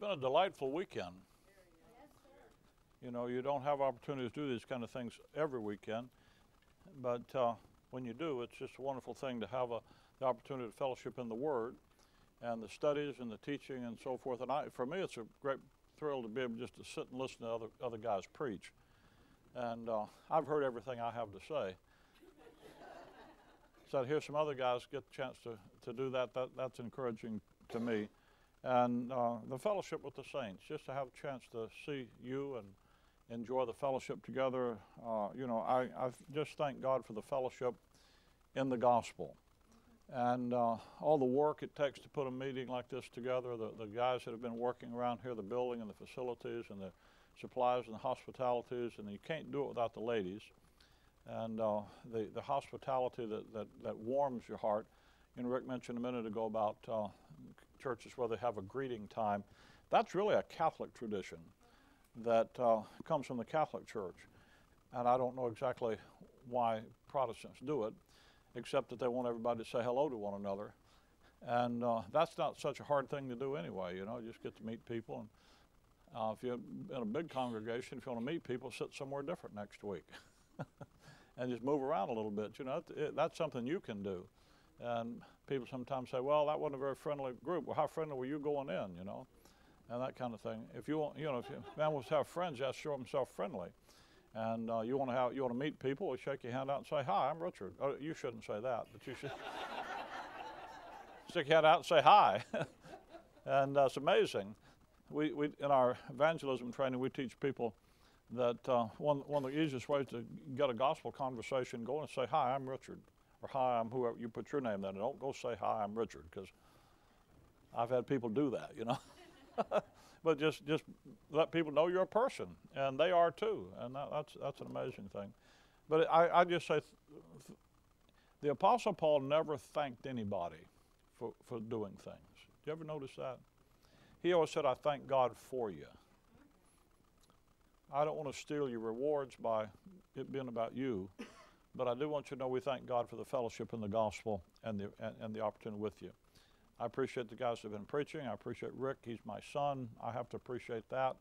been a delightful weekend. You know, you don't have opportunities to do these kind of things every weekend, but uh, when you do, it's just a wonderful thing to have a, the opportunity to fellowship in the Word and the studies and the teaching and so forth. And I, for me, it's a great thrill to be able just to sit and listen to other, other guys preach. And uh, I've heard everything I have to say. so to hear some other guys get the chance to, to do that, that, that's encouraging to me and uh, the fellowship with the saints, just to have a chance to see you and enjoy the fellowship together. Uh, you know, I, I just thank God for the fellowship in the gospel and uh, all the work it takes to put a meeting like this together. The, the guys that have been working around here, the building and the facilities and the supplies and the hospitalities, and you can't do it without the ladies. And uh, the, the hospitality that, that, that warms your heart. And Rick mentioned a minute ago about uh, churches where they have a greeting time. That's really a Catholic tradition that uh, comes from the Catholic Church. And I don't know exactly why Protestants do it, except that they want everybody to say hello to one another. And uh, that's not such a hard thing to do anyway, you know, you just get to meet people. And uh, if you're in a big congregation, if you want to meet people, sit somewhere different next week. and just move around a little bit, you know, that's something you can do. And people sometimes say, well, that wasn't a very friendly group. Well, how friendly were you going in, you know? And that kind of thing. If you want, you know, if you, man wants to have friends, you have to show himself friendly. And uh, you want to have, you want to meet people, we shake your hand out and say, hi, I'm Richard. Oh, you shouldn't say that, but you should stick your hand out and say hi. and uh, it's amazing. We, we, in our evangelism training, we teach people that uh, one, one of the easiest ways to get a gospel conversation going is say, hi, I'm Richard or hi, I'm whoever, you put your name there. Don't go say, hi, I'm Richard, because I've had people do that, you know. but just, just let people know you're a person, and they are too, and that, that's, that's an amazing thing. But I, I just say, th- th- the Apostle Paul never thanked anybody for, for doing things. Do you ever notice that? He always said, I thank God for you. I don't want to steal your rewards by it being about you. But I do want you to know we thank God for the fellowship in the gospel and the, and, and the opportunity with you. I appreciate the guys that have been preaching. I appreciate Rick. He's my son. I have to appreciate that.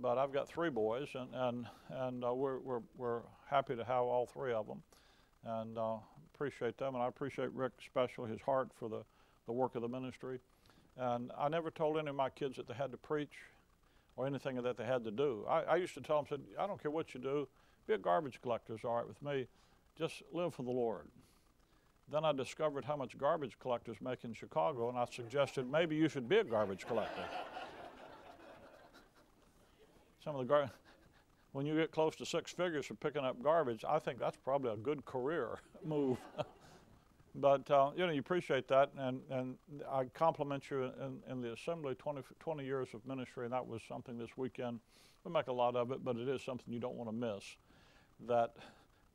But I've got three boys, and, and, and uh, we're, we're, we're happy to have all three of them. And uh, appreciate them. And I appreciate Rick, especially his heart for the, the work of the ministry. And I never told any of my kids that they had to preach or anything that they had to do. I, I used to tell them, said, I don't care what you do, be a garbage collector is all right with me just live for the Lord. Then I discovered how much garbage collectors make in Chicago, and I suggested maybe you should be a garbage collector. Some of the gar- when you get close to six figures for picking up garbage, I think that's probably a good career move. but uh, you know, you appreciate that, and, and I compliment you in, in the assembly 20, 20 years of ministry, and that was something this weekend. We make a lot of it, but it is something you don't want to miss. That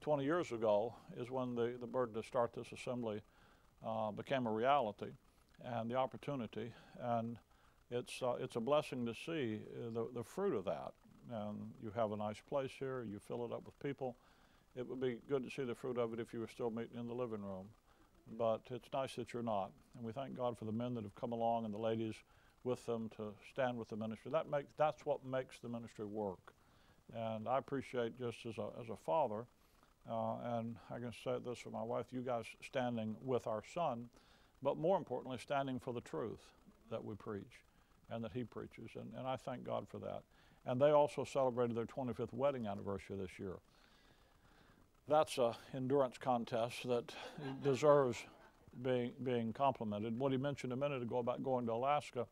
20 years ago is when the, the burden to start this assembly uh, became a reality and the opportunity. And it's, uh, it's a blessing to see uh, the, the fruit of that. And you have a nice place here, you fill it up with people. It would be good to see the fruit of it if you were still meeting in the living room. But it's nice that you're not. And we thank God for the men that have come along and the ladies with them to stand with the ministry. That makes, that's what makes the ministry work. And I appreciate just as a, as a father, uh, and I can say this for my wife, you guys standing with our son, but more importantly, standing for the truth that we preach and that he preaches. And, and I thank God for that. And they also celebrated their 25th wedding anniversary this year. That's an endurance contest that deserves being, being complimented. What he mentioned a minute ago about going to Alaska,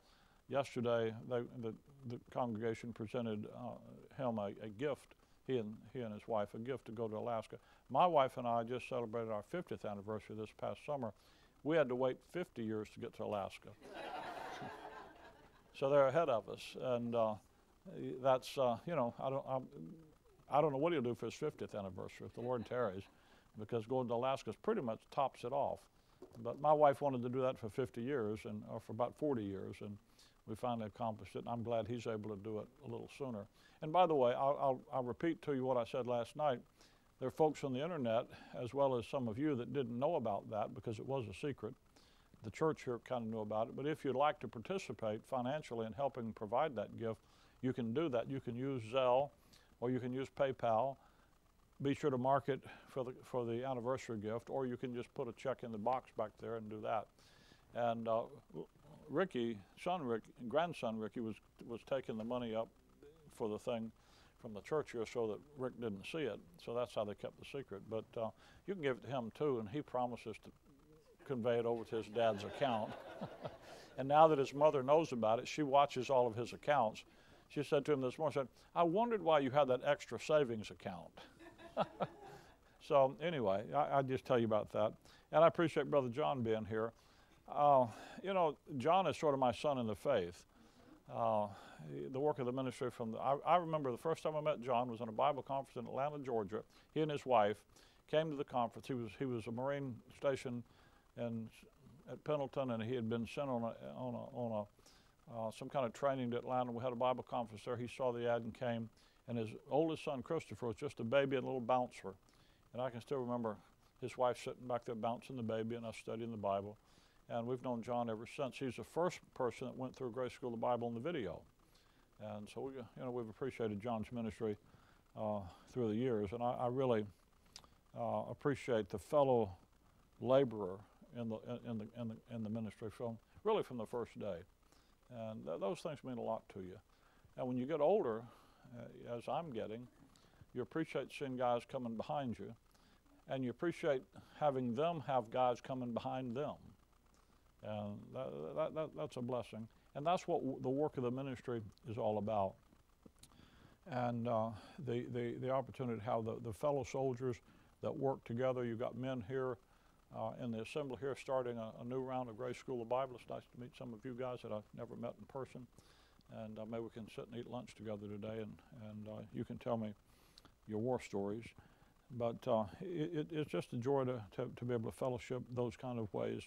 yesterday they, the, the congregation presented uh, him a, a gift he and, he and his wife a gift to go to Alaska. My wife and I just celebrated our 50th anniversary this past summer. We had to wait 50 years to get to Alaska. so they're ahead of us. And uh, that's, uh, you know, I don't, I'm, I do not know what he'll do for his 50th anniversary if the Lord tarries, because going to Alaska pretty much tops it off. But my wife wanted to do that for 50 years, and or for about 40 years, and we finally accomplished it, and I'm glad he's able to do it a little sooner. And by the way, I'll, I'll, I'll, repeat to you what I said last night. There are folks on the internet, as well as some of you, that didn't know about that because it was a secret, the church here kind of knew about it. But if you'd like to participate financially in helping provide that gift, you can do that. You can use Zelle or you can use PayPal. Be sure to mark it for the, for the anniversary gift, or you can just put a check in the box back there and do that. And uh, Ricky, son Rick, grandson Ricky was was taking the money up for the thing from the church here so that Rick didn't see it. So that's how they kept the secret. But uh, you can give it to him too, and he promises to convey it over to his dad's account. and now that his mother knows about it, she watches all of his accounts. She said to him this morning, said, I wondered why you had that extra savings account. so anyway, I, I just tell you about that. And I appreciate Brother John being here. Uh, you know, John is sort of my son in the faith. Uh, the work of the ministry from the, I, I, remember the first time I met John was in a Bible conference in Atlanta, Georgia. He and his wife came to the conference. He was he was a Marine station in at Pendleton, and he had been sent on a on a, on a uh, some kind of training to Atlanta. We had a Bible conference there. He saw the ad and came. And his oldest son, Christopher, was just a baby and a little bouncer. And I can still remember his wife sitting back there bouncing the baby and us studying the Bible. And we've known John ever since. He's the first person that went through Grace School of the Bible in the video. And so, we, you know, we've appreciated John's ministry uh, through the years. And I, I really uh, appreciate the fellow laborer in the, in, the, in, the, in the ministry from really from the first day. And th those things mean a lot to you. And when you get older, uh, as I'm getting, you appreciate seeing guys coming behind you, and you appreciate having them have guys coming behind them. And that, that, that, that's a blessing. And that's what the work of the ministry is all about. And uh, the, the, the opportunity to have the, the fellow soldiers that work together. You've got men here uh, in the assembly here starting a, a, new round of Grace School of Bible. It's nice to meet some of you guys that I've never met in person. And uh, maybe we can sit and eat lunch together today and, and uh, you can tell me your war stories. But uh, it, it's just a joy to, to, to, be able to fellowship those kind of ways.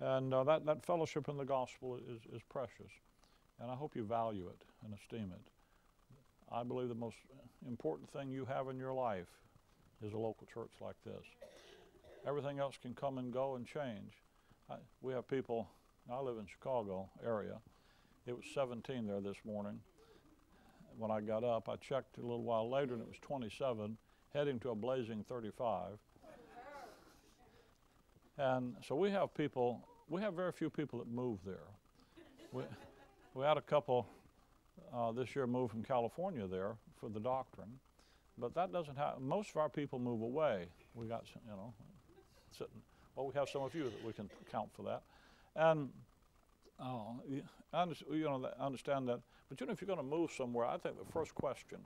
And uh, that, that fellowship in the gospel is, is precious. And I hope you value it and esteem it. I believe the most important thing you have in your life is a local church like this. Everything else can come and go and change. I, we have people, I live in Chicago area. It was 17 there this morning. When I got up, I checked a little while later and it was 27, heading to a blazing 35. And so we have people, we have very few people that move there. We, we had a couple uh, this year move from California there for the doctrine, but that doesn't happen. Most of our people move away. We got, you know, sitting. Well, we have some of you that we can count for that. And oh, you know, understand that. But you know, if you're going to move somewhere, I think the first question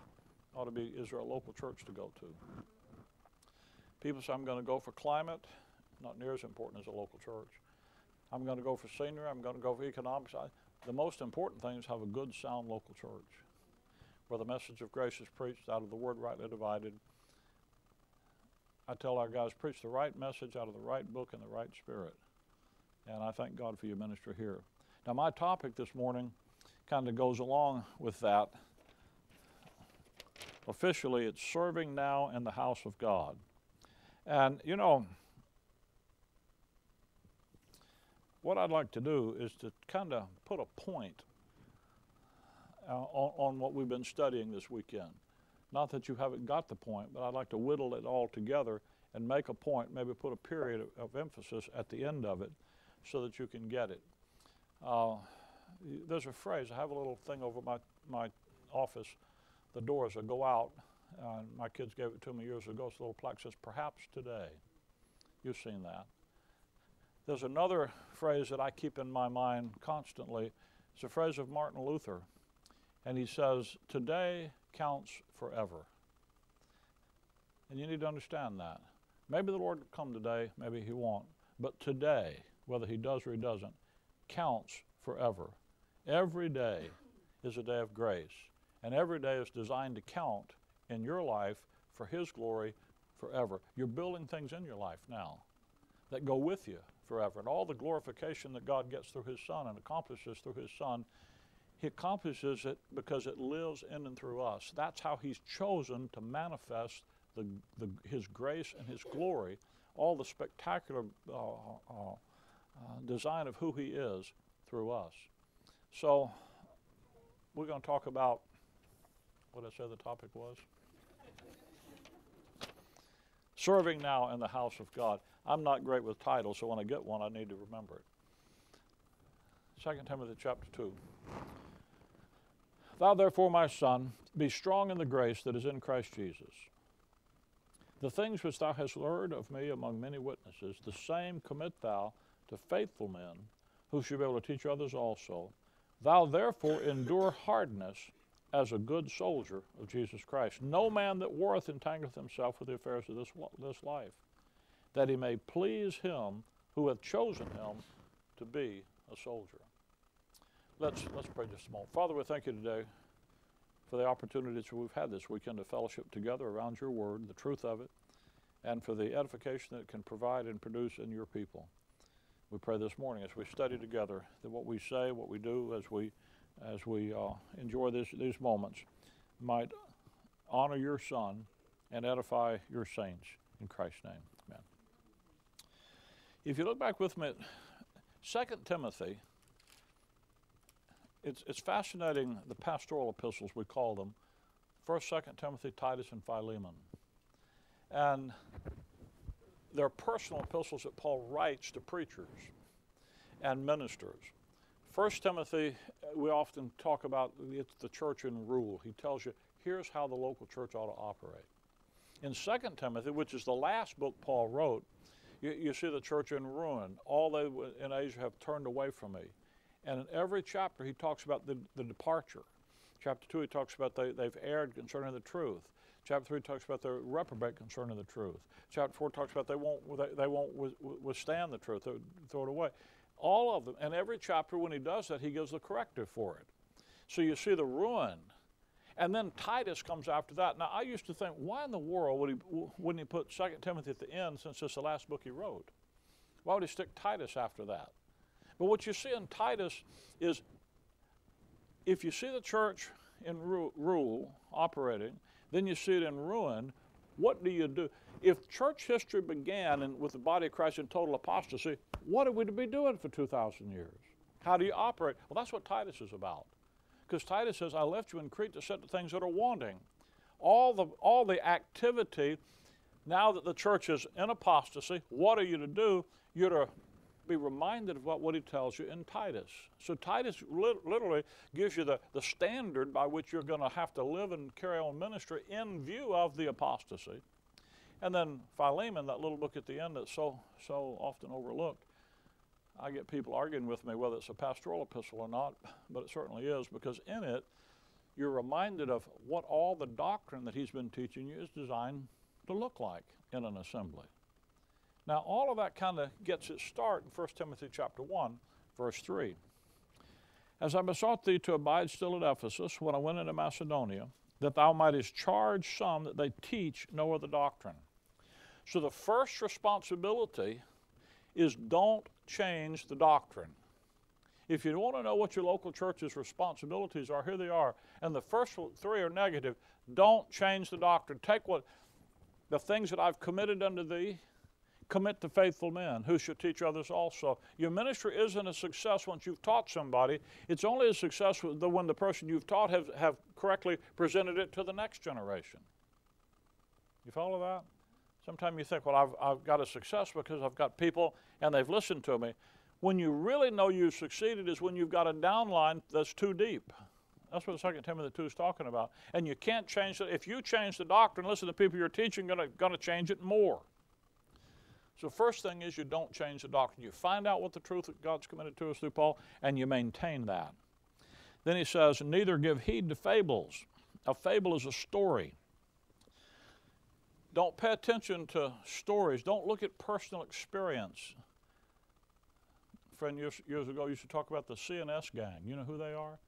ought to be, is there a local church to go to? People say, I'm going to go for climate. Not near as important as a local church. I'm going to go for senior. I'm going to go for economics. I, the most important thing is have a good, sound local church where the message of grace is preached out of the word rightly divided I tell our guys, preach the right message out of the right book in the right spirit. And I thank God for your ministry here. Now, my topic this morning kind of goes along with that. Officially, it's serving now in the house of God. And, you know, what I'd like to do is to kind of put a point uh, on, on what we've been studying this weekend. Not that you haven't got the point, but I'd like to whittle it all together and make a point, maybe put a period of, of emphasis at the end of it so that you can get it. Uh, there's a phrase, I have a little thing over my, my office, the doors that go out. Uh, my kids gave it to me years ago. It's a little plaque says, perhaps today. You've seen that. There's another phrase that I keep in my mind constantly. It's a phrase of Martin Luther. And he says, Today counts forever. And you need to understand that. Maybe the Lord will come today, maybe He won't. But today, whether He does or He doesn't, counts forever. Every day is a day of grace. And every day is designed to count in your life for His glory forever. You're building things in your life now that go with you forever. And all the glorification that God gets through His Son and accomplishes through His Son he accomplishes it because it lives in and through us. That's how He's chosen to manifest the, the, His grace and His glory, all the spectacular uh, uh, uh, design of who He is through us. So, we're going to talk about what I said the topic was. Serving now in the house of God. I'm not great with titles, so when I get one, I need to remember it. 2 Timothy chapter 2. Thou therefore, my son, be strong in the grace that is in Christ Jesus. The things which thou hast learned of me among many witnesses, the same commit thou to faithful men, who shall be able to teach others also. Thou therefore endure hardness as a good soldier of Jesus Christ. No man that warreth entangleth himself with the affairs of this, this life, that he may please him who hath chosen him to be a soldier. Let's, let's pray just a moment. Father, we thank you today for the opportunities we've had this weekend to fellowship together around your word, the truth of it, and for the edification that it can provide and produce in your people. We pray this morning as we study together that what we say, what we do, as we, as we uh, enjoy this, these moments, might honor your Son and edify your saints. In Christ's name. If you look back with me 2 Timothy, it's, it's fascinating the pastoral epistles, we call them 1st, 2nd Timothy, Titus, and Philemon. And they're personal epistles that Paul writes to preachers and ministers. First Timothy, we often talk about it's the church in rule. He tells you, here's how the local church ought to operate. In Second Timothy, which is the last book Paul wrote, you, you see the church in ruin. All they in Asia have turned away from me. And in every chapter, he talks about the, the departure. Chapter 2, he talks about they, they've erred concerning the truth. Chapter 3 talks about the reprobate concerning the truth. Chapter 4 talks about they won't, they, they won't withstand the truth, they throw it away. All of them. And every chapter, when he does that, he gives the corrective for it. So you see the ruin. And then Titus comes after that. Now, I used to think, why in the world would he, wouldn't he put 2 Timothy at the end since it's the last book he wrote? Why would he stick Titus after that? But what you see in Titus is if you see the church in ru- rule operating, then you see it in ruin. What do you do? If church history began in, with the body of Christ in total apostasy, what are we to be doing for 2,000 years? How do you operate? Well, that's what Titus is about. Because Titus says, I left you in Crete to set the things that are wanting. All the, all the activity, now that the church is in apostasy, what are you to do? You're to be reminded of what, what he tells you in Titus. So Titus li- literally gives you the, the standard by which you're going to have to live and carry on ministry in view of the apostasy. And then Philemon, that little book at the end that's so, so often overlooked. I get people arguing with me whether it's a pastoral epistle or not, but it certainly is because in it you're reminded of what all the doctrine that he's been teaching you is designed to look like in an assembly. Now, all of that kind of gets its start in 1 Timothy chapter 1, verse 3. As I besought thee to abide still at Ephesus when I went into Macedonia, that thou mightest charge some that they teach no other doctrine. So the first responsibility is don't change the doctrine. If you want to know what your local church's responsibilities are, here they are. And the first three are negative. Don't change the doctrine. Take what the things that I've committed unto thee, commit to faithful men who should teach others also. Your ministry isn't a success once you've taught somebody. It's only a success when the person you've taught have, have correctly presented it to the next generation. You follow that? Sometimes you think, well, I've, I've got a success because I've got people and they've listened to me. When you really know you've succeeded is when you've got a downline that's too deep. That's what 2 Timothy 2 is talking about. And you can't change it. If you change the doctrine, listen, to the people you're teaching are going to change it more. So, first thing is you don't change the doctrine. You find out what the truth that God's committed to us through Paul, and you maintain that. Then he says, Neither give heed to fables. A fable is a story. Don't pay attention to stories. Don't look at personal experience. A friend years, years ago used to talk about the CNS gang. You know who they are?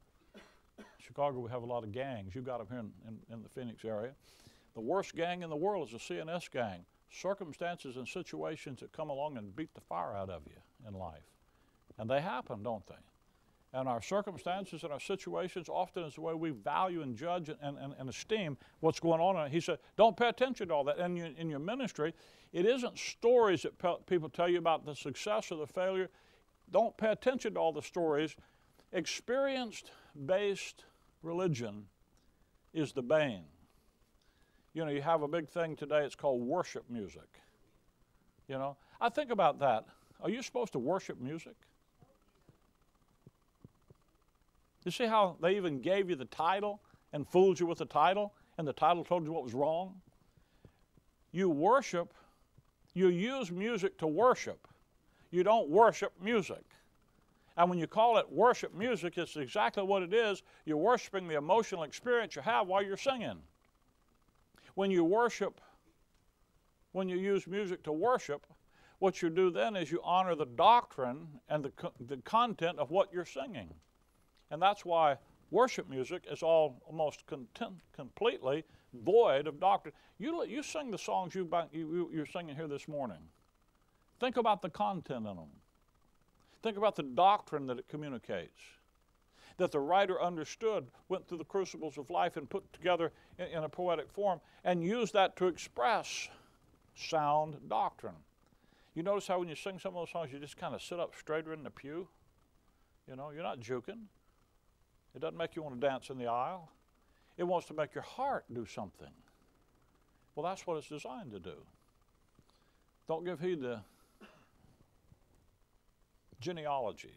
Chicago, we have a lot of gangs. You've got them here in, in, in the Phoenix area. The worst gang in the world is the CNS gang circumstances and situations that come along and beat the fire out of you in life. And they happen, don't they? And our circumstances and our situations often is the way we value and judge and, and, and esteem what's going on. he said, don't pay attention to all that. And in your ministry, it isn't stories that pe- people tell you about the success or the failure. don't pay attention to all the stories. Experienced based religion is the bane. You know, you have a big thing today, it's called worship music. You know, I think about that. Are you supposed to worship music? You see how they even gave you the title and fooled you with the title, and the title told you what was wrong? You worship, you use music to worship. You don't worship music. And when you call it worship music, it's exactly what it is. You're worshiping the emotional experience you have while you're singing. When you worship, when you use music to worship, what you do then is you honor the doctrine and the, the content of what you're singing. And that's why worship music is all almost content, completely void of doctrine. You, you sing the songs you, you, you're singing here this morning. Think about the content in them. Think about the doctrine that it communicates. That the writer understood, went through the crucibles of life and put together in, in a poetic form, and used that to express sound doctrine. You notice how when you sing some of those songs, you just kind of sit up straighter in the pew? You know, you're not juking. It doesn't make you want to dance in the aisle. It wants to make your heart do something. Well, that's what it's designed to do. Don't give heed to genealogies.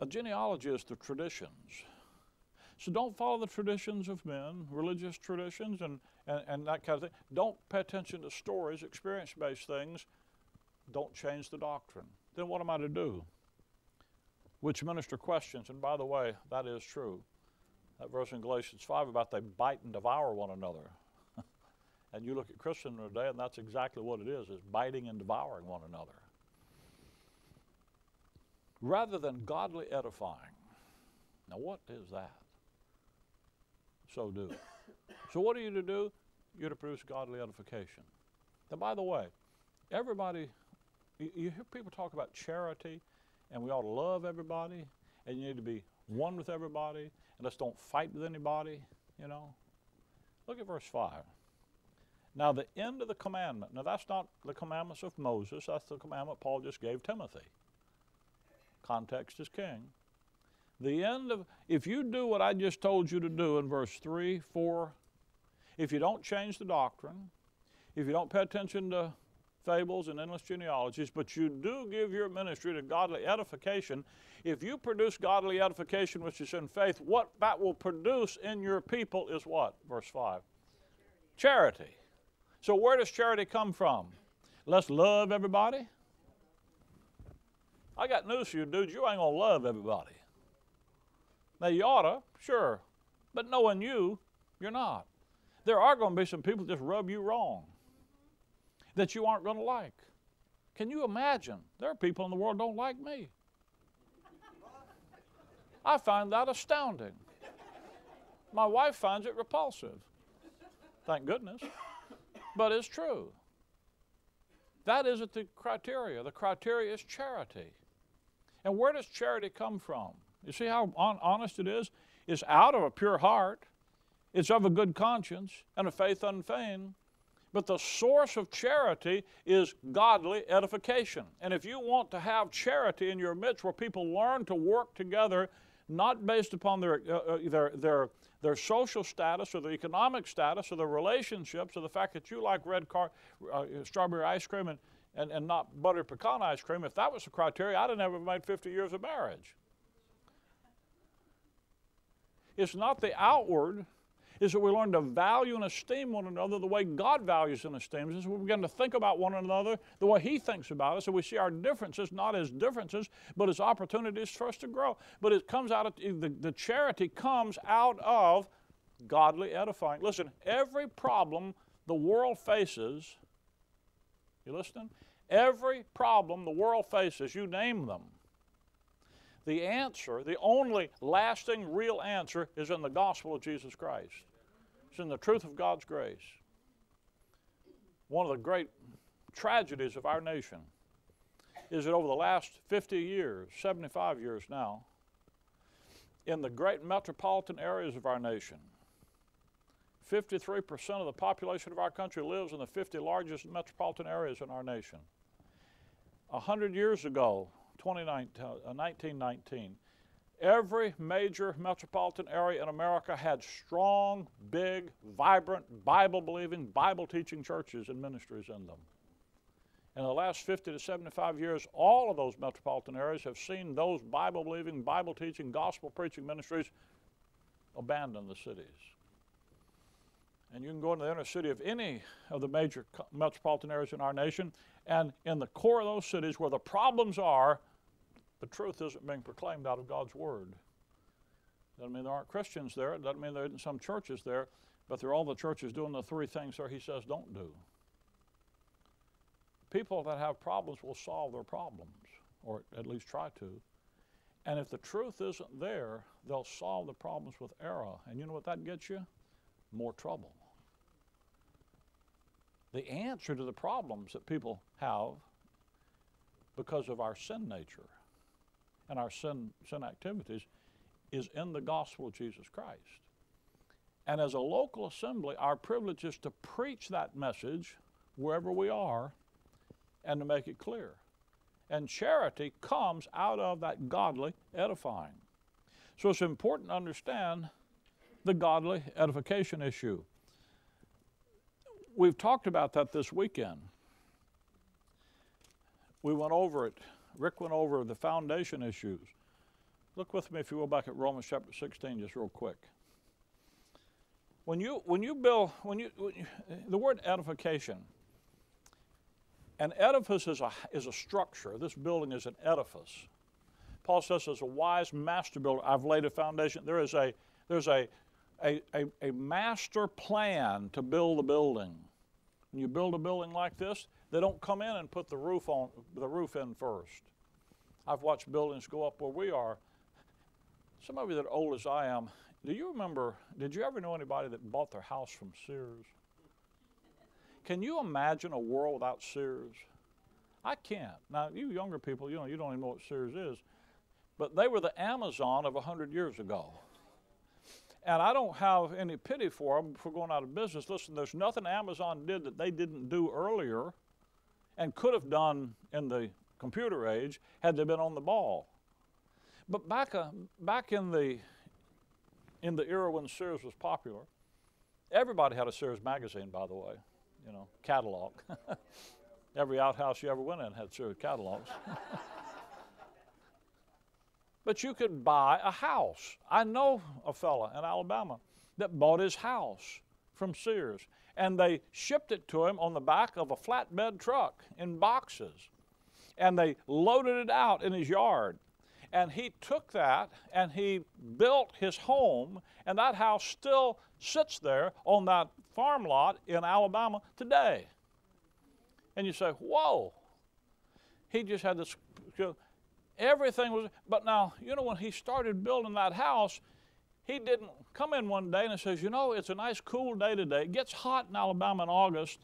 A genealogy is the traditions. So don't follow the traditions of men, religious traditions, and, and, and that kind of thing. Don't pay attention to stories, experience based things. Don't change the doctrine. Then what am I to do? Which minister questions, and by the way, that is true. That verse in Galatians 5 about they bite and devour one another. and you look at Christendom today, and that's exactly what it is, is biting and devouring one another rather than godly edifying. Now, what is that? So do. So, what are you to do? You're to produce godly edification. Now, by the way, everybody, you, you hear people talk about charity, and we ought to love everybody, and you need to be one with everybody, and let's don't fight with anybody, you know. Look at verse 5. Now, the end of the commandment, now that's not the commandments of Moses, that's the commandment Paul just gave Timothy. Context is king. The end of, if you do what I just told you to do in verse 3, 4, if you don't change the doctrine, if you don't pay attention to fables and endless genealogies, but you do give your ministry to godly edification, if you produce godly edification which is in faith, what that will produce in your people is what? Verse 5. Charity. So where does charity come from? Let's love everybody. I got news for you, dude. You ain't going to love everybody. Now, you ought to, sure. But knowing you, you're not. There are going to be some people just rub you wrong that you aren't going to like. Can you imagine? There are people in the world don't like me. I find that astounding. My wife finds it repulsive. Thank goodness. But it's true. That isn't the criteria. The criteria is charity. And where does charity come from? You see how on, honest it is? It's out of a pure heart, it's of a good conscience, and a faith unfeigned. But the source of charity is godly edification. And if you want to have charity in your midst where people learn to work together, not based upon their, uh, uh their, their, their social status or their economic status or their relationships or the fact that you like red car, uh, strawberry ice cream and, and, and not butter pecan ice cream, if that was the criteria, I'd have never made 50 years of marriage. It's not the outward, is that we learn to value and esteem one another the way God values and esteems us. We begin to think about one another the way He thinks about us, and we see our differences not as differences, but as opportunities for us to grow. But it comes out of the, the charity comes out of godly edifying. Listen, every problem the world faces you listening? Every problem the world faces, you name them. The answer, the only lasting real answer, is in the gospel of Jesus Christ. In the truth of God's grace. One of the great tragedies of our nation is that over the last 50 years, 75 years now, in the great metropolitan areas of our nation, 53% of the population of our country lives in the 50 largest metropolitan areas in our nation. A hundred years ago, 2019, uh, 1919, every major metropolitan area in America had strong, big, vibrant, Bible believing, Bible teaching churches and ministries in them. In the last 50 to 75 years, all of those metropolitan areas have seen those Bible believing, Bible teaching, gospel preaching ministries abandon the cities. And you can go into the inner city of any of the major metropolitan areas in our nation, and in the core of those cities where the problems are, the truth isn't being proclaimed out of God's Word. Doesn't mean there aren't Christians there, doesn't mean there isn't some churches there, but they're all the churches doing the three things that He says don't do. People that have problems will solve their problems, or at least try to. And if the truth isn't there, they'll solve the problems with error. And you know what that gets you? More trouble. The answer to the problems that people have because of our sin nature and our sin, sin activities is in the gospel of Jesus Christ. And as a local assembly, our privilege is to preach that message wherever we are and to make it clear. And charity comes out of that godly edifying. So it's important to understand the godly edification issue. We've talked about that this weekend. We went over it. Rick went over the foundation issues. Look with me if you will back at Romans chapter 16 just real quick. When you when you build when you, when you the word edification an edifice is a, is a structure. This building is an edifice. Paul says, as a wise master builder, I've laid a foundation. There is a, there's a, a, a, a master plan to build a building. When you build a building like this, they don't come in and put the roof on the roof in first. I've watched buildings go up where we are. Some of you that are old as I am, do you remember, did you ever know anybody that bought their house from Sears? Can you imagine a world without Sears? I can't. Now, you younger people, you know, you don't even know what Sears is. But they were the Amazon of 100 years ago. And I don't have any pity for them for going out of business. Listen, there's nothing Amazon did that they didn't do earlier and could have done in the computer age had they been on the ball. But back, uh, back in, the, in the era when Sears was popular, everybody had a Sears magazine, by the way you know, catalog. Every outhouse you ever went in had Sears catalogs. but you could buy a house. I know a fella in Alabama that bought his house from Sears, and they shipped it to him on the back of a flatbed truck in boxes, and they loaded it out in his yard. And he took that and he built his home, and that house still sits there on that farm lot in Alabama today. And you say, whoa, he just had this, everything was, but now, you know, when he started building that house, he didn't come in one day and says, you know, it's a nice cool day today. It gets hot in Alabama in August.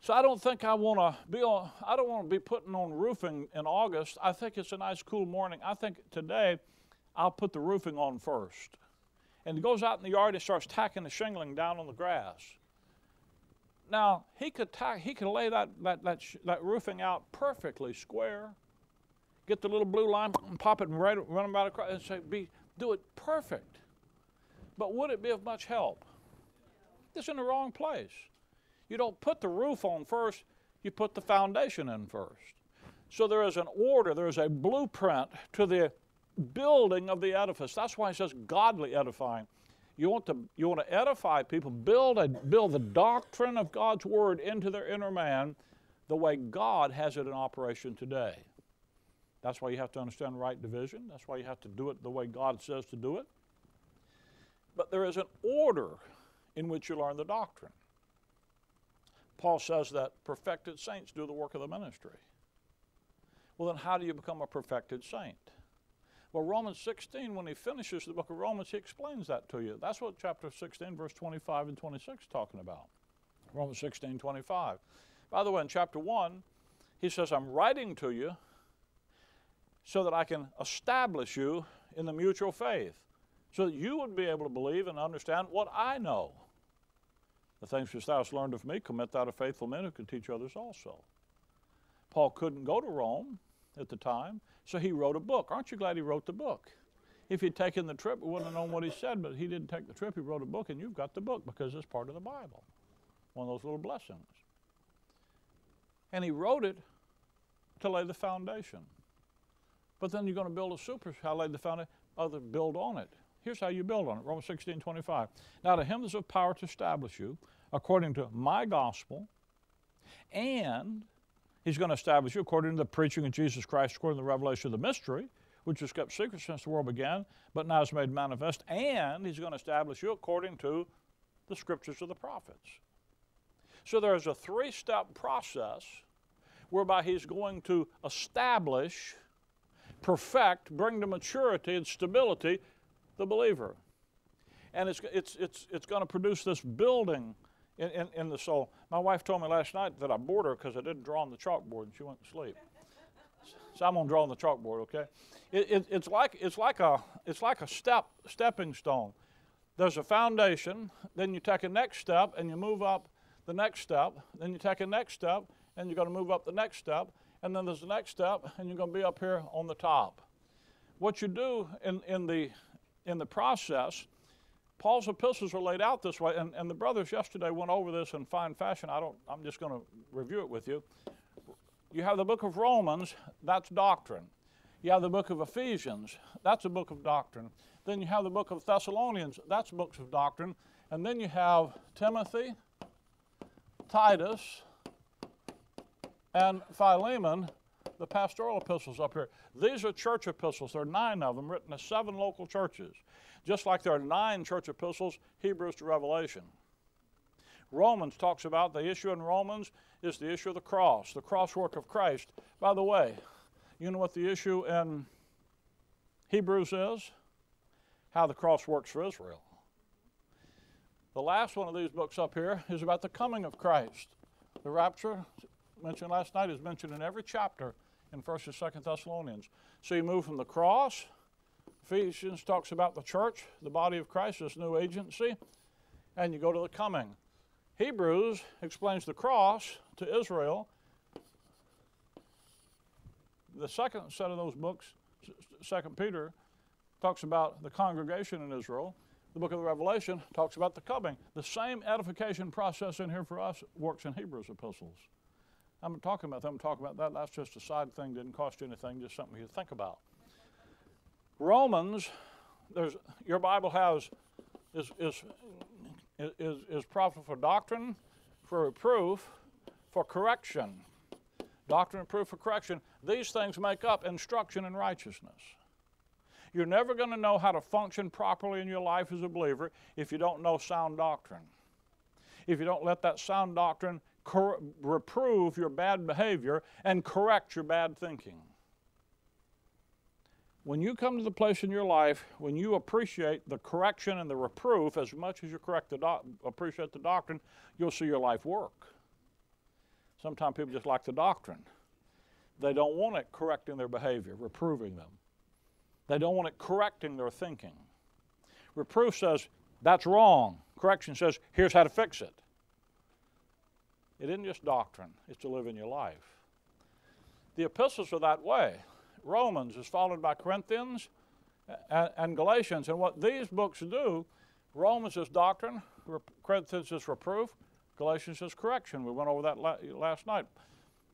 So I don't think I want to be on, I don't want to be putting on roofing in August. I think it's a nice cool morning. I think today I'll put the roofing on first. And he goes out in the yard and starts tacking the shingling down on the grass. Now, he could, tack, he could lay that, that, that, that roofing out perfectly square, get the little blue line and pop it and right, run about across and say, be, do it perfect. But would it be of much help? It's in the wrong place. You don't put the roof on first, you put the foundation in first. So there is an order, there is a blueprint to the building of the edifice. That's why it says godly edifying. You want to, you want to edify people, build, a, build the doctrine of God's Word into their inner man the way God has it in operation today. That's why you have to understand right division. That's why you have to do it the way God says to do it. But there is an order in which you learn the doctrine. Paul says that perfected saints do the work of the ministry. Well, then, how do you become a perfected saint? Well, Romans 16, when he finishes the book of Romans, he explains that to you. That's what chapter 16, verse 25 and 26 is talking about. Romans 16, 25. By the way, in chapter 1, he says, I'm writing to you so that I can establish you in the mutual faith, so that you would be able to believe and understand what I know. The things which thou hast learned of me, commit thou to faithful men who can teach others also. Paul couldn't go to Rome at the time, so he wrote a book. Aren't you glad he wrote the book? If he'd taken the trip, we wouldn't have known what he said, but he didn't take the trip. He wrote a book, and you've got the book because it's part of the Bible. One of those little blessings. And he wrote it to lay the foundation. But then you're going to build a super, how lay the foundation? Other build on it. Here's how you build on it Romans 16 25. Now to him there's a power to establish you according to my gospel, and he's going to establish you according to the preaching of Jesus Christ, according to the revelation of the mystery, which was kept secret since the world began, but now is made manifest, and he's going to establish you according to the scriptures of the prophets. So there's a three step process whereby he's going to establish, perfect, bring to maturity and stability the believer. And it's, it's, it's, it's going to produce this building in, in, in, the soul. My wife told me last night that I bored her because I didn't draw on the chalkboard and she went to sleep. So I'm going to draw on the chalkboard, okay? It, it, it's, like, it's, like a, it's like a step, stepping stone. There's a foundation, then you take a next step and you move up the next step, then you take a next step and you're going to move up the next step, and then there's the next step and you're going to be up here on the top. What you do in, in the in the process, Paul's epistles are laid out this way, and, and the brothers yesterday went over this in fine fashion. I don't, I'm just going to review it with you. You have the book of Romans, that's doctrine. You have the book of Ephesians, that's a book of doctrine. Then you have the book of Thessalonians, that's books of doctrine. And then you have Timothy, Titus, and Philemon, the pastoral epistles up here. These are church epistles. There are nine of them written to seven local churches, just like there are nine church epistles, Hebrews to Revelation. Romans talks about the issue in Romans is the issue of the cross, the cross work of Christ. By the way, you know what the issue in Hebrews is? How the cross works for Israel. The last one of these books up here is about the coming of Christ. The rapture, mentioned last night, is mentioned in every chapter in 1st and 2nd Thessalonians. So you move from the cross. Ephesians talks about the church, the body of Christ, this new agency, and you go to the coming. Hebrews explains the cross to Israel. The second set of those books, Second Peter, talks about the congregation in Israel. The book of the Revelation talks about the coming. The same edification process in here for us works in Hebrews epistles. I'm talking about them, I'm talking about that. That's just a side thing, didn't cost you anything, just something you think about. Romans, there's your Bible has is is is, is profitable for doctrine, for reproof, for correction. Doctrine, reproof, for correction. These things make up instruction in righteousness. You're never going to know how to function properly in your life as a believer if you don't know sound doctrine. If you don't let that sound doctrine cor- reprove your bad behavior and correct your bad thinking. When you come to the place in your life when you appreciate the correction and the reproof as much as you correct the do- appreciate the doctrine, you'll see your life work. Sometimes people just like the doctrine. They don't want it correcting their behavior, reproving them. They don't want it correcting their thinking. Reproof says, that's wrong. Correction says, here's how to fix it. It isn't just doctrine, it's to live in your life. The epistles are that way. Romans is followed by Corinthians and, and Galatians. And what these books do, Romans is doctrine, Corinthians is reproof, Galatians is correction. We went over that la- last night.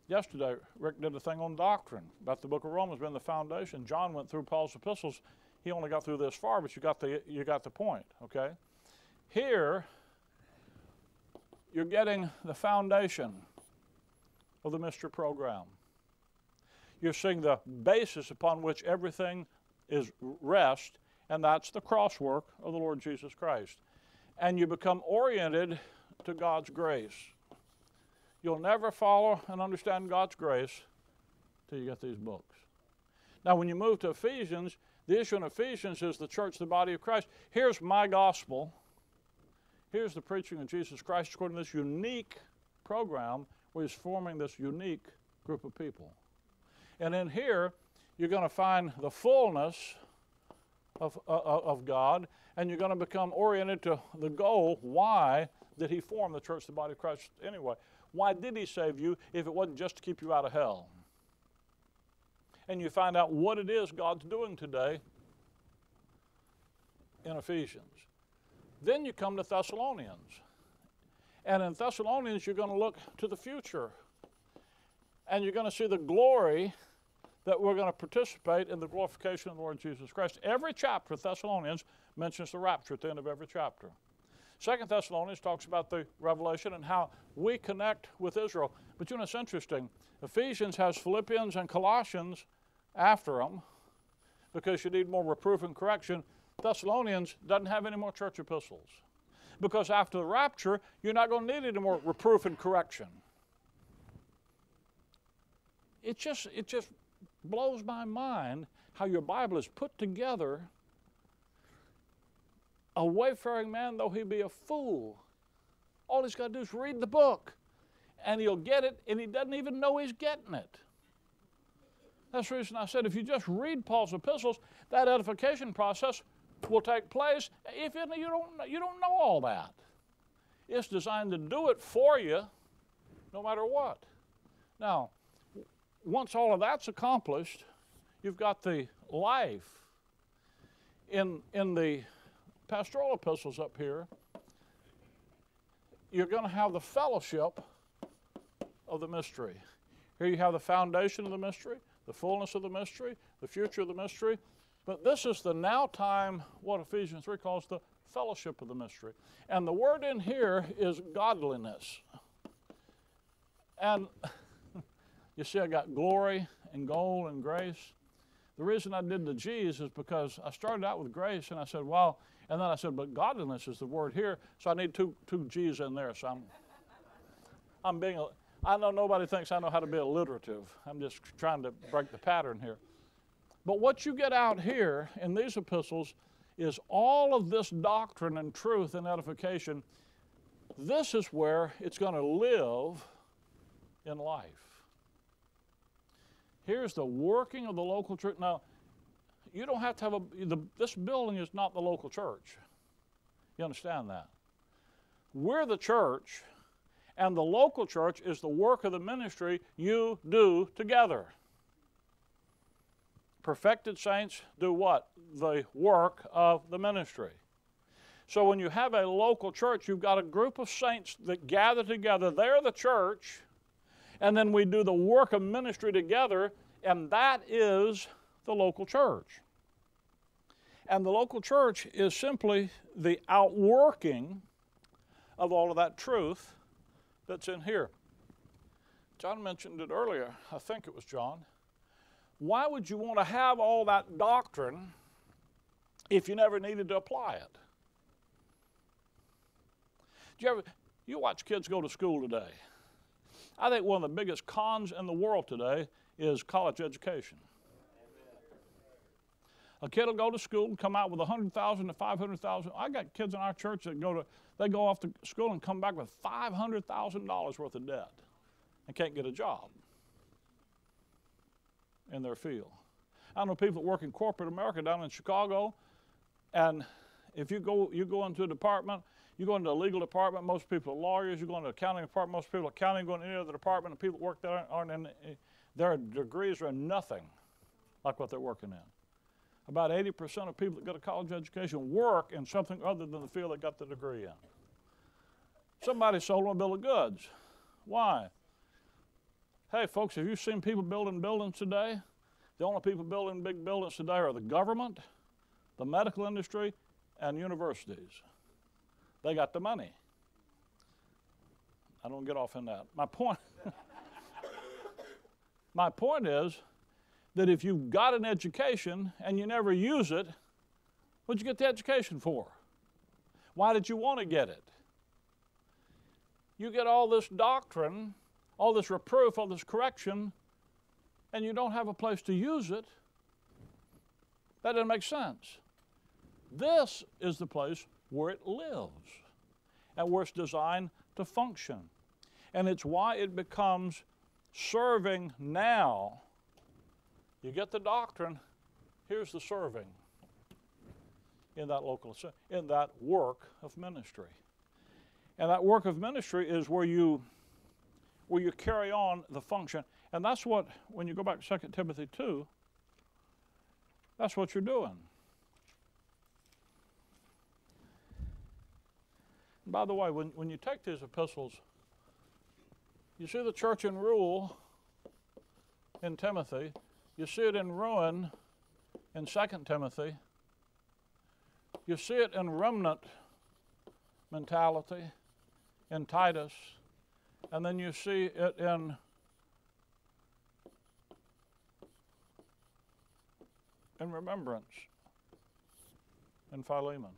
Yesterday, Rick did a thing on doctrine about the book of Romans being the foundation. John went through Paul's epistles. He only got through this far, but you got the, you got the point, okay? Here, you're getting the foundation of the mystery program. You're seeing the basis upon which everything is rest, and that's the crosswork of the Lord Jesus Christ. And you become oriented to God's grace. You'll never follow and understand God's grace till you get these books. Now, when you move to Ephesians, the issue in Ephesians is the church, the body of Christ. Here's my gospel Here's the preaching of Jesus Christ according to this unique program where he's forming this unique group of people. And in here, you're going to find the fullness of, uh, of God, and you're going to become oriented to the goal. Why did he form the church, the body of Christ, anyway? Why did he save you if it wasn't just to keep you out of hell? and you find out what it is God's doing today in Ephesians. Then you come to Thessalonians. And in Thessalonians, you're going to look to the future. And you're going to see the glory that we're going to participate in the glorification of the Lord Jesus Christ. Every chapter of Thessalonians mentions the rapture at the end of every chapter. Second Thessalonians talks about the revelation and how we connect with Israel. But you know, it's interesting. Ephesians has Philippians and Colossians after them because you need more reproof and correction. Thessalonians doesn't have any more church epistles because after the rapture, you're not going to need any more reproof and correction. It just, it just blows my mind how your Bible is put together. A wayfaring man, though he be a fool, all he's got to do is read the book, and he'll get it, and he doesn't even know he's getting it. That's the reason I said if you just read Paul's epistles, that edification process will take place if you don't, you don't know all that. It's designed to do it for you no matter what. Now, once all of that's accomplished, you've got the life. In, in the pastoral epistles up here, you're going to have the fellowship of the mystery. Here you have the foundation of the mystery, the fullness of the mystery, the future of the mystery, but this is the now time, what Ephesians 3 calls the fellowship of the mystery. And the word in here is godliness. And you see, I got glory and gold and grace. The reason I did the G's is because I started out with grace and I said, well, and then I said, but godliness is the word here, so I need two, two G's in there. So I'm, I'm being, I know nobody thinks I know how to be alliterative. I'm just trying to break the pattern here. But what you get out here in these epistles is all of this doctrine and truth and edification. This is where it's going to live in life. Here's the working of the local church. Now, you don't have to have a, the, this building is not the local church. You understand that? We're the church, and the local church is the work of the ministry you do together perfected saints do what? The work of the ministry. So when you have a local church, you've got a group of saints that gather together. They're the church, and then we do the work of ministry together, and that is the local church. And the local church is simply the outworking of all of that truth that's in here. John mentioned it earlier. I think it was John why would you want to have all that doctrine if you never needed to apply it? Do you ever you watch kids go to school today? I think one of the biggest cons in the world today is college education. A kid will go to school and come out with 100,000 to 500,000. I got kids in our church that go to they go off to school and come back with $500,000 worth of debt and can't get a job in their field. I know people that work in corporate America down in Chicago, and if you go you go into a department, you go into a legal department, most people are lawyers, you go into accounting department, most people are accounting, go into any other department, and people that work there aren't in, eh, their degrees are nothing like what they're working in. About 80% of people that get a college education work in something other than the field they got the degree in. Somebody sold them a bill of goods. Why? Hey, folks, have you seen people building buildings today? The only people building big buildings today are the government, the medical industry, and universities. They got the money. I don't get off in that. My point, my point is that if you've got an education and you never use it, what'd you get the education for? Why did you want to get it? You get all this doctrine all this reproof, all this correction, and you don't have a place to use it, that doesn't make sense. This is the place where it lives and where it's designed to function. And it's why it becomes serving now. You get the doctrine, here's the serving in that local in that work of ministry. And that work of ministry is where you where you carry on the function. And that's what, when you go back to 2 Timothy 2, That's what you're doing. By the way, when, when you take these epistles, you see the church in rule in Timothy, you see it in ruin in 2 Timothy, you see it in remnant mentality in Titus, and then you see it in in remembrance in Philemon.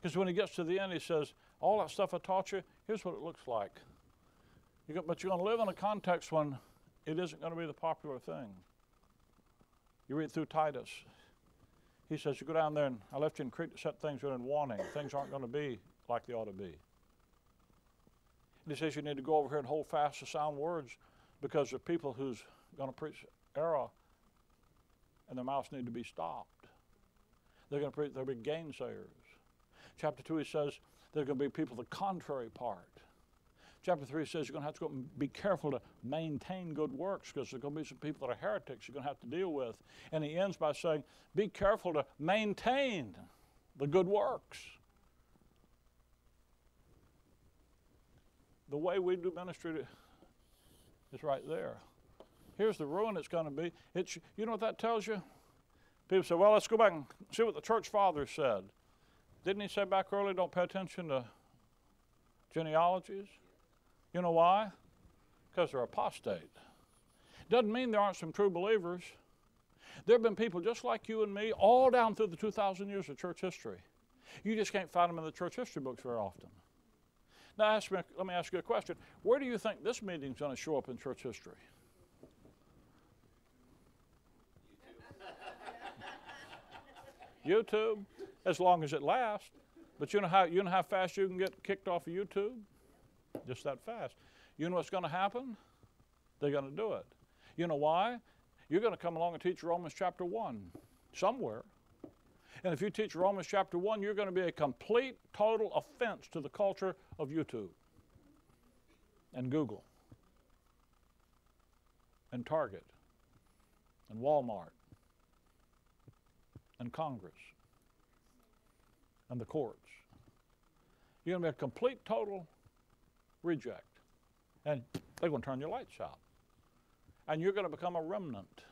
Because when he gets to the end, he says, All that stuff I taught you, here's what it looks like. You got, but you're going to live in a context when it isn't going to be the popular thing. You read through Titus. He says, You go down there and I left you in Crete to set things in warning. Things aren't going to be like they ought to be. And he says, You need to go over here and hold fast to sound words because there are people who's going to preach error and their mouths need to be stopped. They're going to preach, there'll be gainsayers. Chapter 2, he says, there's going to be people the contrary part. Chapter 3 says you're going to have to go be careful to maintain good works because there's going to be some people that are heretics you're going to have to deal with. And he ends by saying, be careful to maintain the good works. The way we do ministry is right there. Here's the ruin it's going to be. It's, you know what that tells you? People say, well, let's go back and see what the church fathers said. Didn't he say back early, don't pay attention to genealogies? You know why? Because they're apostate. Doesn't mean there aren't some true believers. There have been people just like you and me all down through the 2,000 years of church history. You just can't find them in the church history books very often. Now, ask me, let me ask you a question. Where do you think this meeting is going to show up in church history? YouTube, as long as it lasts. But you know how you know how fast you can get kicked off of YouTube? Just that fast. You know what's going to happen? They're going to do it. You know why? You're going to come along and teach Romans chapter 1 somewhere. And if you teach Romans chapter 1, you're going to be a complete, total offense to the culture of YouTube and Google and Target and Walmart and Congress and the courts. You're going to be a complete, total reject. And they're going to turn your lights out. And you're going to become a remnant.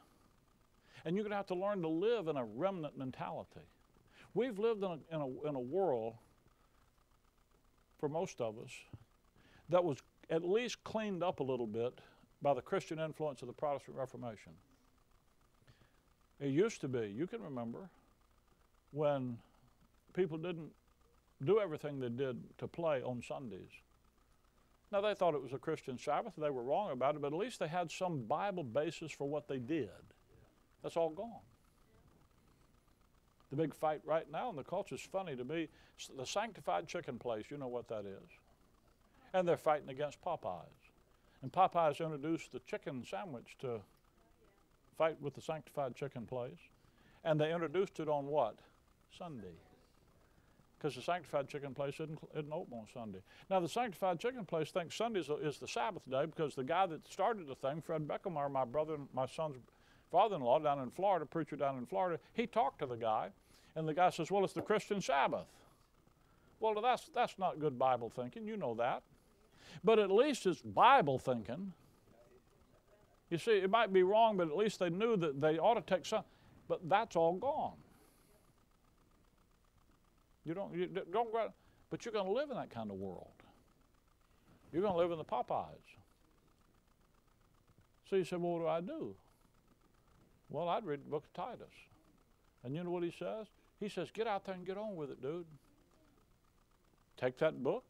And you're going to have to learn to live in a remnant mentality. We've lived in a, in a, in a world, for most of us, that was at least cleaned up a little bit by the Christian influence of the Protestant Reformation. It used to be, you can remember, when people didn't do everything they did to play on Sundays. Now, they thought it was a Christian Sabbath. They were wrong about it, but at least they had some Bible basis for what they did. That's all gone. The big fight right now in the culture is funny to me. The sanctified chicken place, you know what that is. And they're fighting against Popeyes. And Popeyes introduced the chicken sandwich to fight with the sanctified chicken place. And they introduced it on what? Sunday. Because the sanctified chicken place isn't, isn't open on Sunday. Now, the sanctified chicken place thinks Sunday is the Sabbath day because the guy that started the thing, Fred Beckelmeyer, my brother, my son's father-in-law down in Florida, preacher down in Florida, he talked to the guy, and the guy says, "Well, it's the Christian Sabbath." Well, that's that's not good Bible thinking. You know that, but at least it's Bible thinking. You see, it might be wrong, but at least they knew that they ought to take some. But that's all gone. You don't, you don't but you're going to live in that kind of world. You're going to live in the Popeyes. So you said, well, what do I do? Well, I'd read the book of Titus. And you know what he says? He says, get out there and get on with it, dude. Take that book,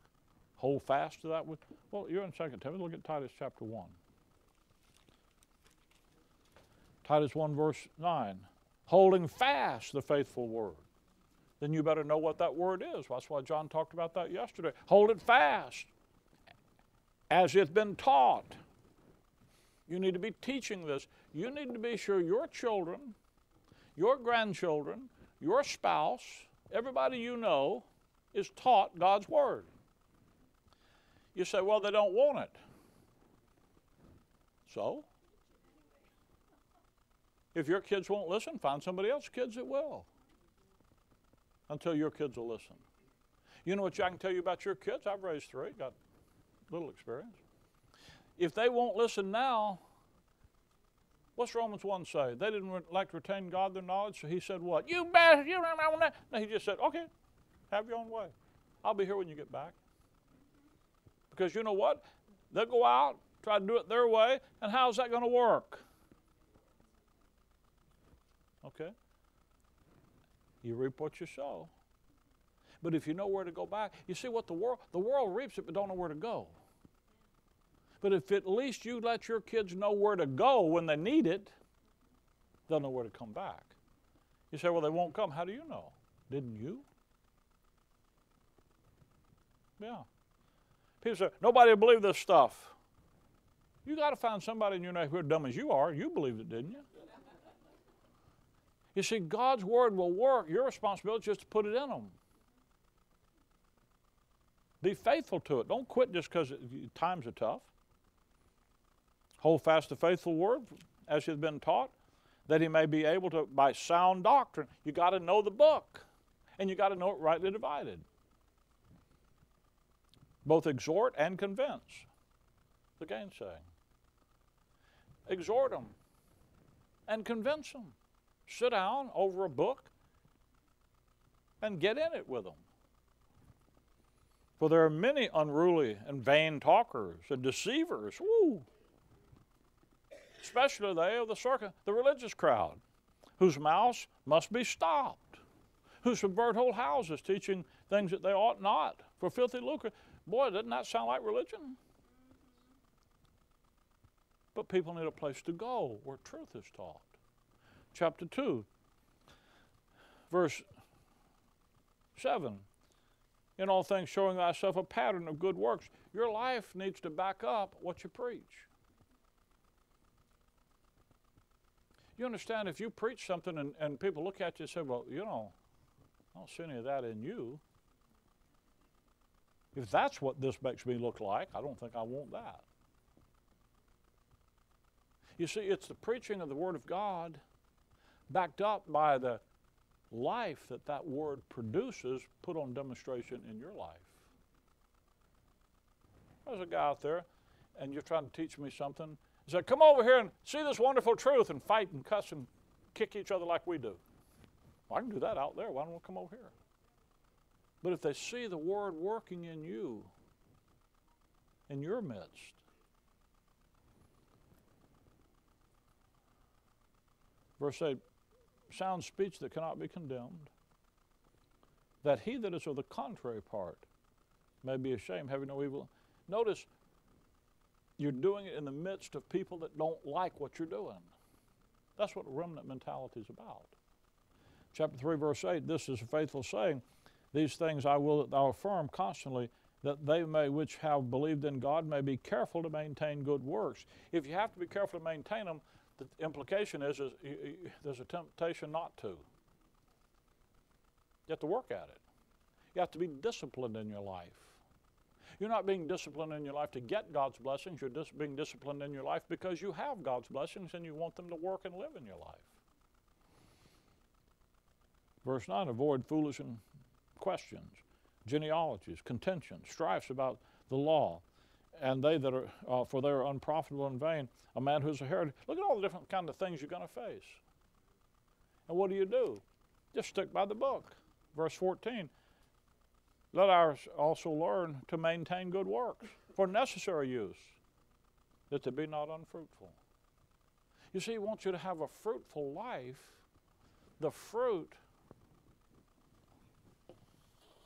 hold fast to that. Well, you're in 2 Timothy. Look at Titus chapter 1. Titus 1, verse 9. Holding fast the faithful word then you better know what that word is. That's why John talked about that yesterday. Hold it fast as it's been taught. You need to be teaching this. You need to be sure your children, your grandchildren, your spouse, everybody you know is taught God's Word. You say, well, they don't want it. So? If your kids won't listen, find somebody else's kids that will. Until your kids will listen. You know what I can tell you about your kids? I've raised three, got little experience. If they won't listen now, what's Romans 1 say? They didn't re- like to retain God their knowledge, so he said what? You bastard, you don't that. No, he just said, okay, have your own way. I'll be here when you get back. Because you know what? They'll go out, try to do it their way, and how's that going to work? Okay? You reap what you sow. But if you know where to go back, you see what the world the world reaps it but don't know where to go. But if at least you let your kids know where to go when they need it, they'll know where to come back. You say, well, they won't come. How do you know? Didn't you? Yeah. People say, nobody will believe this stuff. You got to find somebody in your neighborhood dumb as you are. You believed it, didn't you? You see, God's word will work. Your responsibility is just to put it in them. Be faithful to it. Don't quit just because times are tough. Hold fast the faithful word as he has been taught, that he may be able to, by sound doctrine, you got to know the book, and you got to know it rightly divided. Both exhort and convince the gainsaying. Exhort them and convince them. Sit down over a book and get in it with them. For there are many unruly and vain talkers and deceivers, woo, especially they of the circuit, the religious crowd, whose mouths must be stopped, who subvert whole houses, teaching things that they ought not for filthy lucre. Boy, doesn't that sound like religion? But people need a place to go where truth is taught. Chapter 2, verse 7 in all things showing thyself a pattern of good works. Your life needs to back up what you preach. You understand, if you preach something and, and people look at you and say, Well, you know, I don't see any of that in you. If that's what this makes me look like, I don't think I want that. You see, it's the preaching of the Word of God backed up by the life that that word produces put on demonstration in your life. There's a guy out there, and you're trying to teach me something. Said, Come over here and see this wonderful truth and fight and cuss and kick each other like we do. Well, I can do that out there. Why don't we come over here? But if they see the word working in you, in your midst, verse 8 sound speech that cannot be condemned, that he that is of the contrary part may be ashamed, having no evil. Notice, you're doing it in the midst of people that don't like what you're doing. That's what remnant mentality is about. Chapter 3, verse 8 this is a faithful saying, These things I will that thou affirm constantly, that they may which have believed in God may be careful to maintain good works. If you have to be careful to maintain them, the implication is, is there's a temptation not to. You have to work at it. You have to be disciplined in your life. You're not being disciplined in your life to get God's blessings. You're dis- being disciplined in your life because you have God's blessings and you want them to work and live in your life. Verse 9 avoid foolish questions, genealogies, contentions, strifes about the law, and they that are, uh, for they are unprofitable and vain. A man who's a heretic. Look at all the different kind of things you're going to face. And what do you do? Just stick by the book. Verse 14. Let us also learn to maintain good works for necessary use, that they be not unfruitful. You see, he wants you to have a fruitful life. The fruit,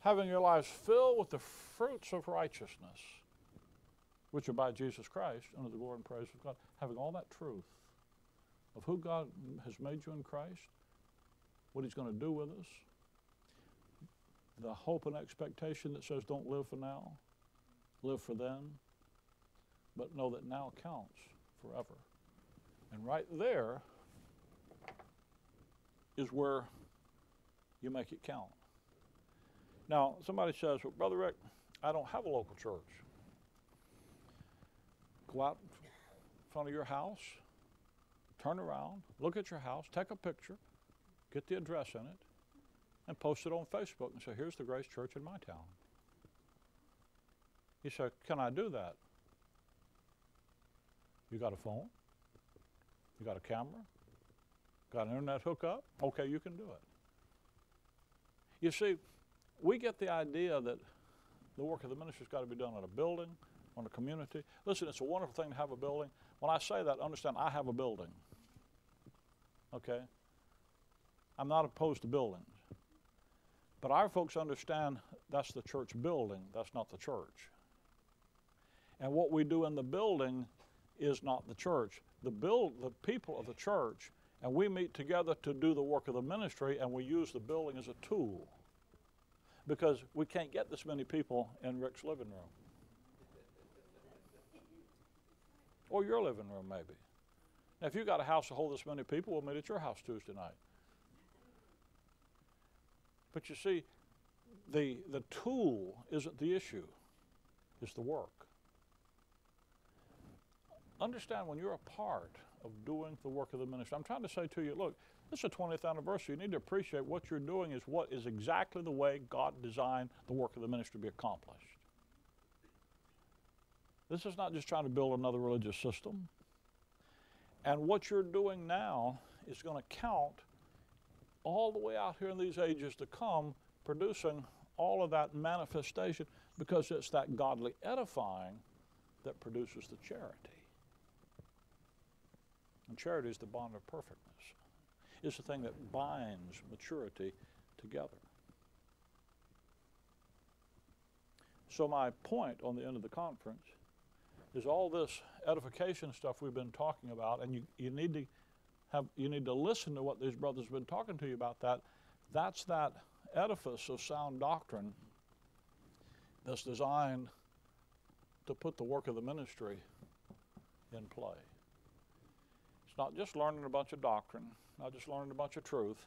having your lives filled with the fruits of righteousness which are by Jesus Christ, under the glory and praise of God, having all that truth of who God has made you in Christ, what He's going to do with us, the hope and expectation that says, don't live for now, live for then, but know that now counts forever. And right there is where you make it count. Now, somebody says, well, Brother Rick, I don't have a local church go out in front of your house, turn around, look at your house, take a picture, get the address in it, and post it on Facebook and say, here's the Grace Church in my town. You say, can I do that? You got a phone? You got a camera? Got an internet hookup? Okay, you can do it. You see, we get the idea that the work of the ministry's got to be done in a building, on a community. Listen, it's a wonderful thing to have a building. When I say that, understand I have a building. Okay? I'm not opposed to buildings. But our folks understand that's the church building, that's not the church. And what we do in the building is not the church. The build the people of the church and we meet together to do the work of the ministry and we use the building as a tool because we can't get this many people in Rick's living room. Or your living room, maybe. Now, if you've got a house to hold this many people, we'll meet at your house Tuesday night. But you see, the, the tool isn't the issue, it's the work. Understand when you're a part of doing the work of the ministry, I'm trying to say to you, look, this is a 20th anniversary. You need to appreciate what you're doing is what is exactly the way God designed the work of the ministry to be accomplished. This is not just trying to build another religious system. And what you're doing now is going to count all the way out here in these ages to come, producing all of that manifestation because it's that godly edifying that produces the charity. And charity is the bond of perfectness. It's the thing that binds maturity together. So my point on the end of the conference is all this edification stuff we've been talking about, and you, you need to have you need to listen to what these brothers have been talking to you about that. That's that edifice of sound doctrine that's designed to put the work of the ministry in play. It's not just learning a bunch of doctrine, not just learning a bunch of truth.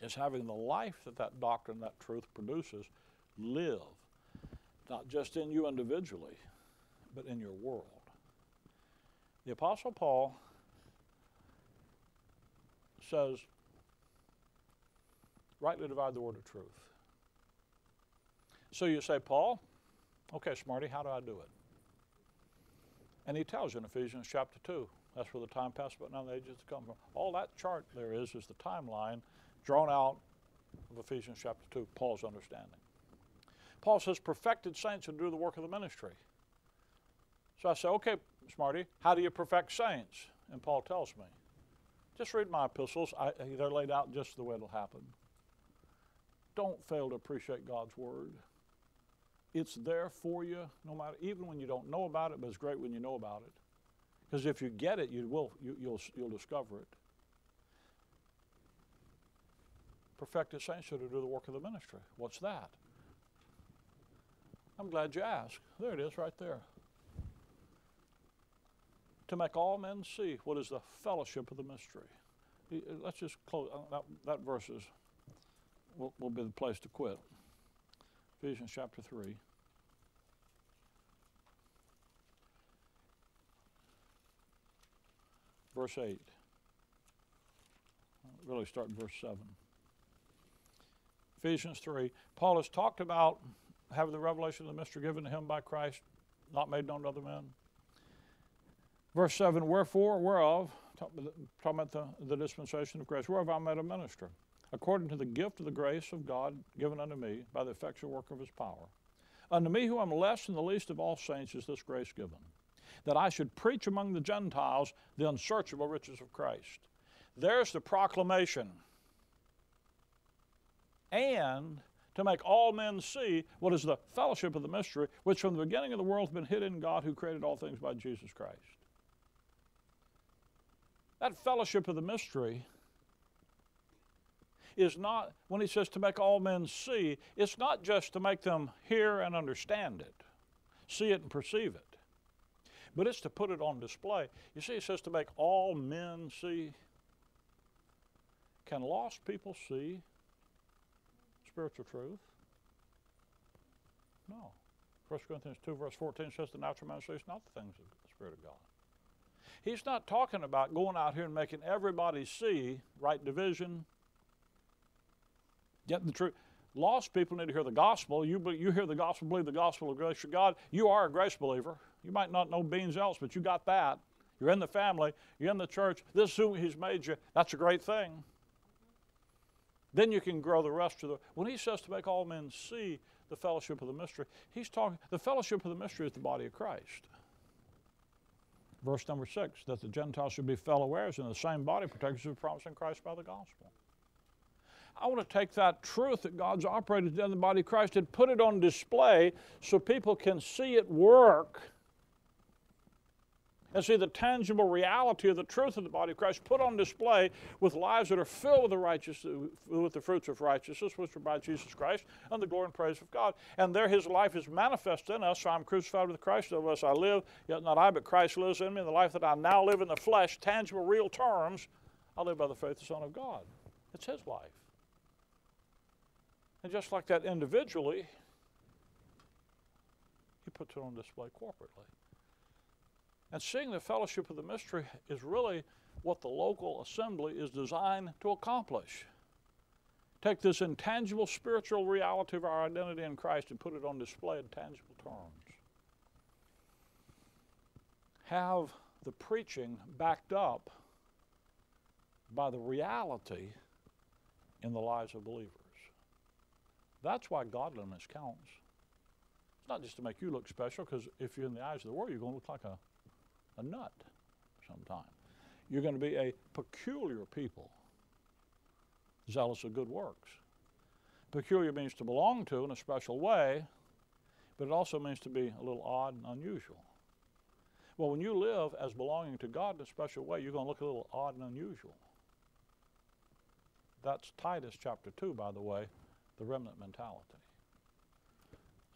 It's having the life that that doctrine, that truth produces, live, not just in you individually, but in your world. The Apostle Paul says, rightly divide the word of truth. So you say, Paul, okay, Smarty, how do I do it? And he tells you in Ephesians chapter 2 that's where the time past, but now the ages come from. All that chart there is is the timeline drawn out of Ephesians chapter 2, Paul's understanding. Paul says, perfected saints who do the work of the ministry. So I say, okay, Smarty, how do you perfect saints? And Paul tells me. Just read my epistles. I, they're laid out just the way it'll happen. Don't fail to appreciate God's word. It's there for you, no matter, even when you don't know about it, but it's great when you know about it. Because if you get it, you will, you, you'll, you'll discover it. Perfected saints to do the work of the ministry. What's that? I'm glad you asked. There it is right there. To make all men see what is the fellowship of the mystery. Let's just close. Uh, that, that verse is, will, will be the place to quit. Ephesians chapter 3. verse 8. Really start in verse 7. Ephesians 3. Paul has talked about having the revelation of the mystery given to him by Christ, not made known to other men. Verse 7 Wherefore, whereof, talking about the, the dispensation of grace, whereof I made a minister, according to the gift of the grace of God given unto me by the effectual work of his power. Unto me, who am less than the least of all saints, is this grace given that I should preach among the Gentiles the unsearchable riches of Christ. There's the proclamation. And to make all men see what is the fellowship of the mystery, which from the beginning of the world has been hidden in God who created all things by Jesus Christ. That fellowship of the mystery is not, when he says to make all men see, it's not just to make them hear and understand it, see it and perceive it but it's to put it on display. You see, it says to make all men see. Can lost people see spiritual truth? No. 1 Corinthians 2, verse 14 says the natural man sees not the things of the Spirit of God. He's not talking about going out here and making everybody see right division, getting the truth. Lost people need to hear the gospel. You, you hear the gospel, believe the gospel of grace of God. You are a grace believer. You might not know beans else, but you got that. You're in the family. You're in the church. This is who He's made you. That's a great thing. Then you can grow the rest of the. When He says to make all men see the fellowship of the mystery, He's talking. The fellowship of the mystery is the body of Christ. Verse number six, that the Gentiles should be fellow heirs in the same body, protectors of the promise in Christ by the gospel. I want to take that truth that God's operated in the body of Christ and put it on display so people can see it work and see the tangible reality of the truth of the body of Christ put on display with lives that are filled with the righteous, with the fruits of righteousness, which are by Jesus Christ, and the glory and praise of God. And there His life is manifest in us. So I'm crucified with Christ, us I live, yet not I, but Christ lives in me. And the life that I now live in the flesh, tangible, real terms, I live by the faith of the Son of God. It's His life. And just like that individually, He puts it on display corporately. And seeing the fellowship of the mystery is really what the local assembly is designed to accomplish. Take this intangible spiritual reality of our identity in Christ and put it on display in tangible terms. Have the preaching backed up by the reality in the lives of believers. That's why godliness counts. It's not just to make you look special, because if you're in the eyes of the world, you're going to look like a a nut sometime. You're going to be a peculiar people, zealous of good works. Peculiar means to belong to in a special way, but it also means to be a little odd and unusual. Well, when you live as belonging to God in a special way, you're going to look a little odd and unusual. That's Titus chapter 2, by the way, the remnant mentality.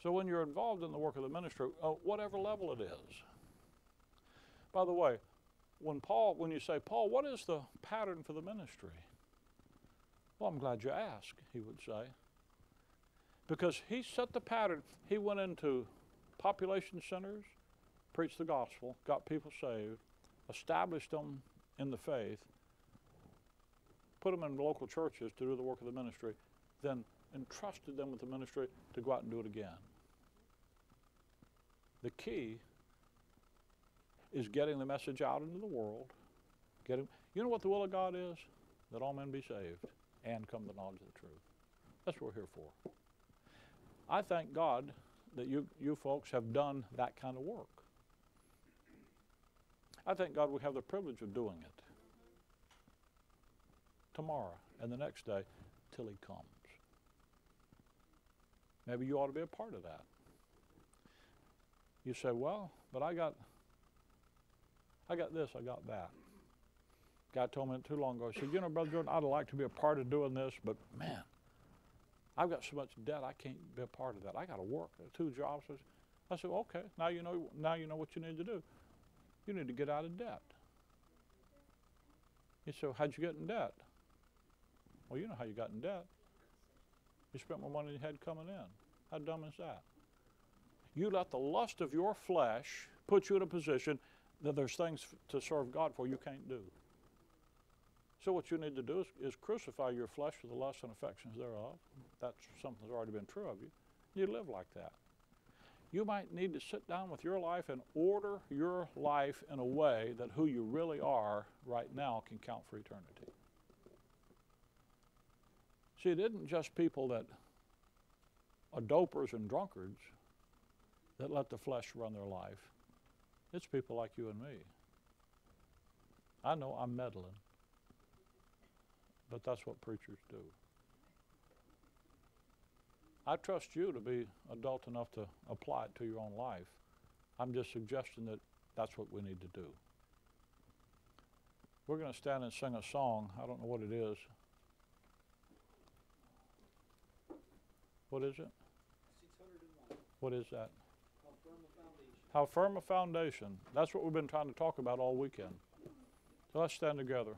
So when you're involved in the work of the ministry, uh, whatever level it is, by the way, when Paul, when you say, Paul, what is the pattern for the ministry? Well, I'm glad you asked, he would say. Because he set the pattern. He went into population centers, preached the gospel, got people saved, established them in the faith, put them in local churches to do the work of the ministry, then entrusted them with the ministry to go out and do it again. The key is getting the message out into the world. Getting, you know what the will of God is? That all men be saved and come to the knowledge of the truth. That's what we're here for. I thank God that you, you folks have done that kind of work. I thank God we have the privilege of doing it tomorrow and the next day till He comes. Maybe you ought to be a part of that. You say, well, but I got I got this, I got that. Guy told me too long ago. He said, You know, Brother Jordan, I'd like to be a part of doing this, but man, I've got so much debt, I can't be a part of that. I got to work two jobs. I said, Okay, now you know. Now you know what you need to do. You need to get out of debt. He said, How'd you get in debt? Well, you know how you got in debt. You spent more money than you had coming in. How dumb is that? You let the lust of your flesh put you in a position that there's things to serve God for you can't do. So what you need to do is, is crucify your flesh with the lusts and affections thereof. That's something that's already been true of you. You live like that. You might need to sit down with your life and order your life in a way that who you really are right now can count for eternity. See, it isn't just people that are dopers and drunkards that let the flesh run their life. It's people like you and me. I know I'm meddling, but that's what preachers do. I trust you to be adult enough to apply it to your own life. I'm just suggesting that that's what we need to do. We're going to stand and sing a song. I don't know what it is. What is it? What is that? How firm a foundation. That's what we've been trying to talk about all weekend. So let's stand together.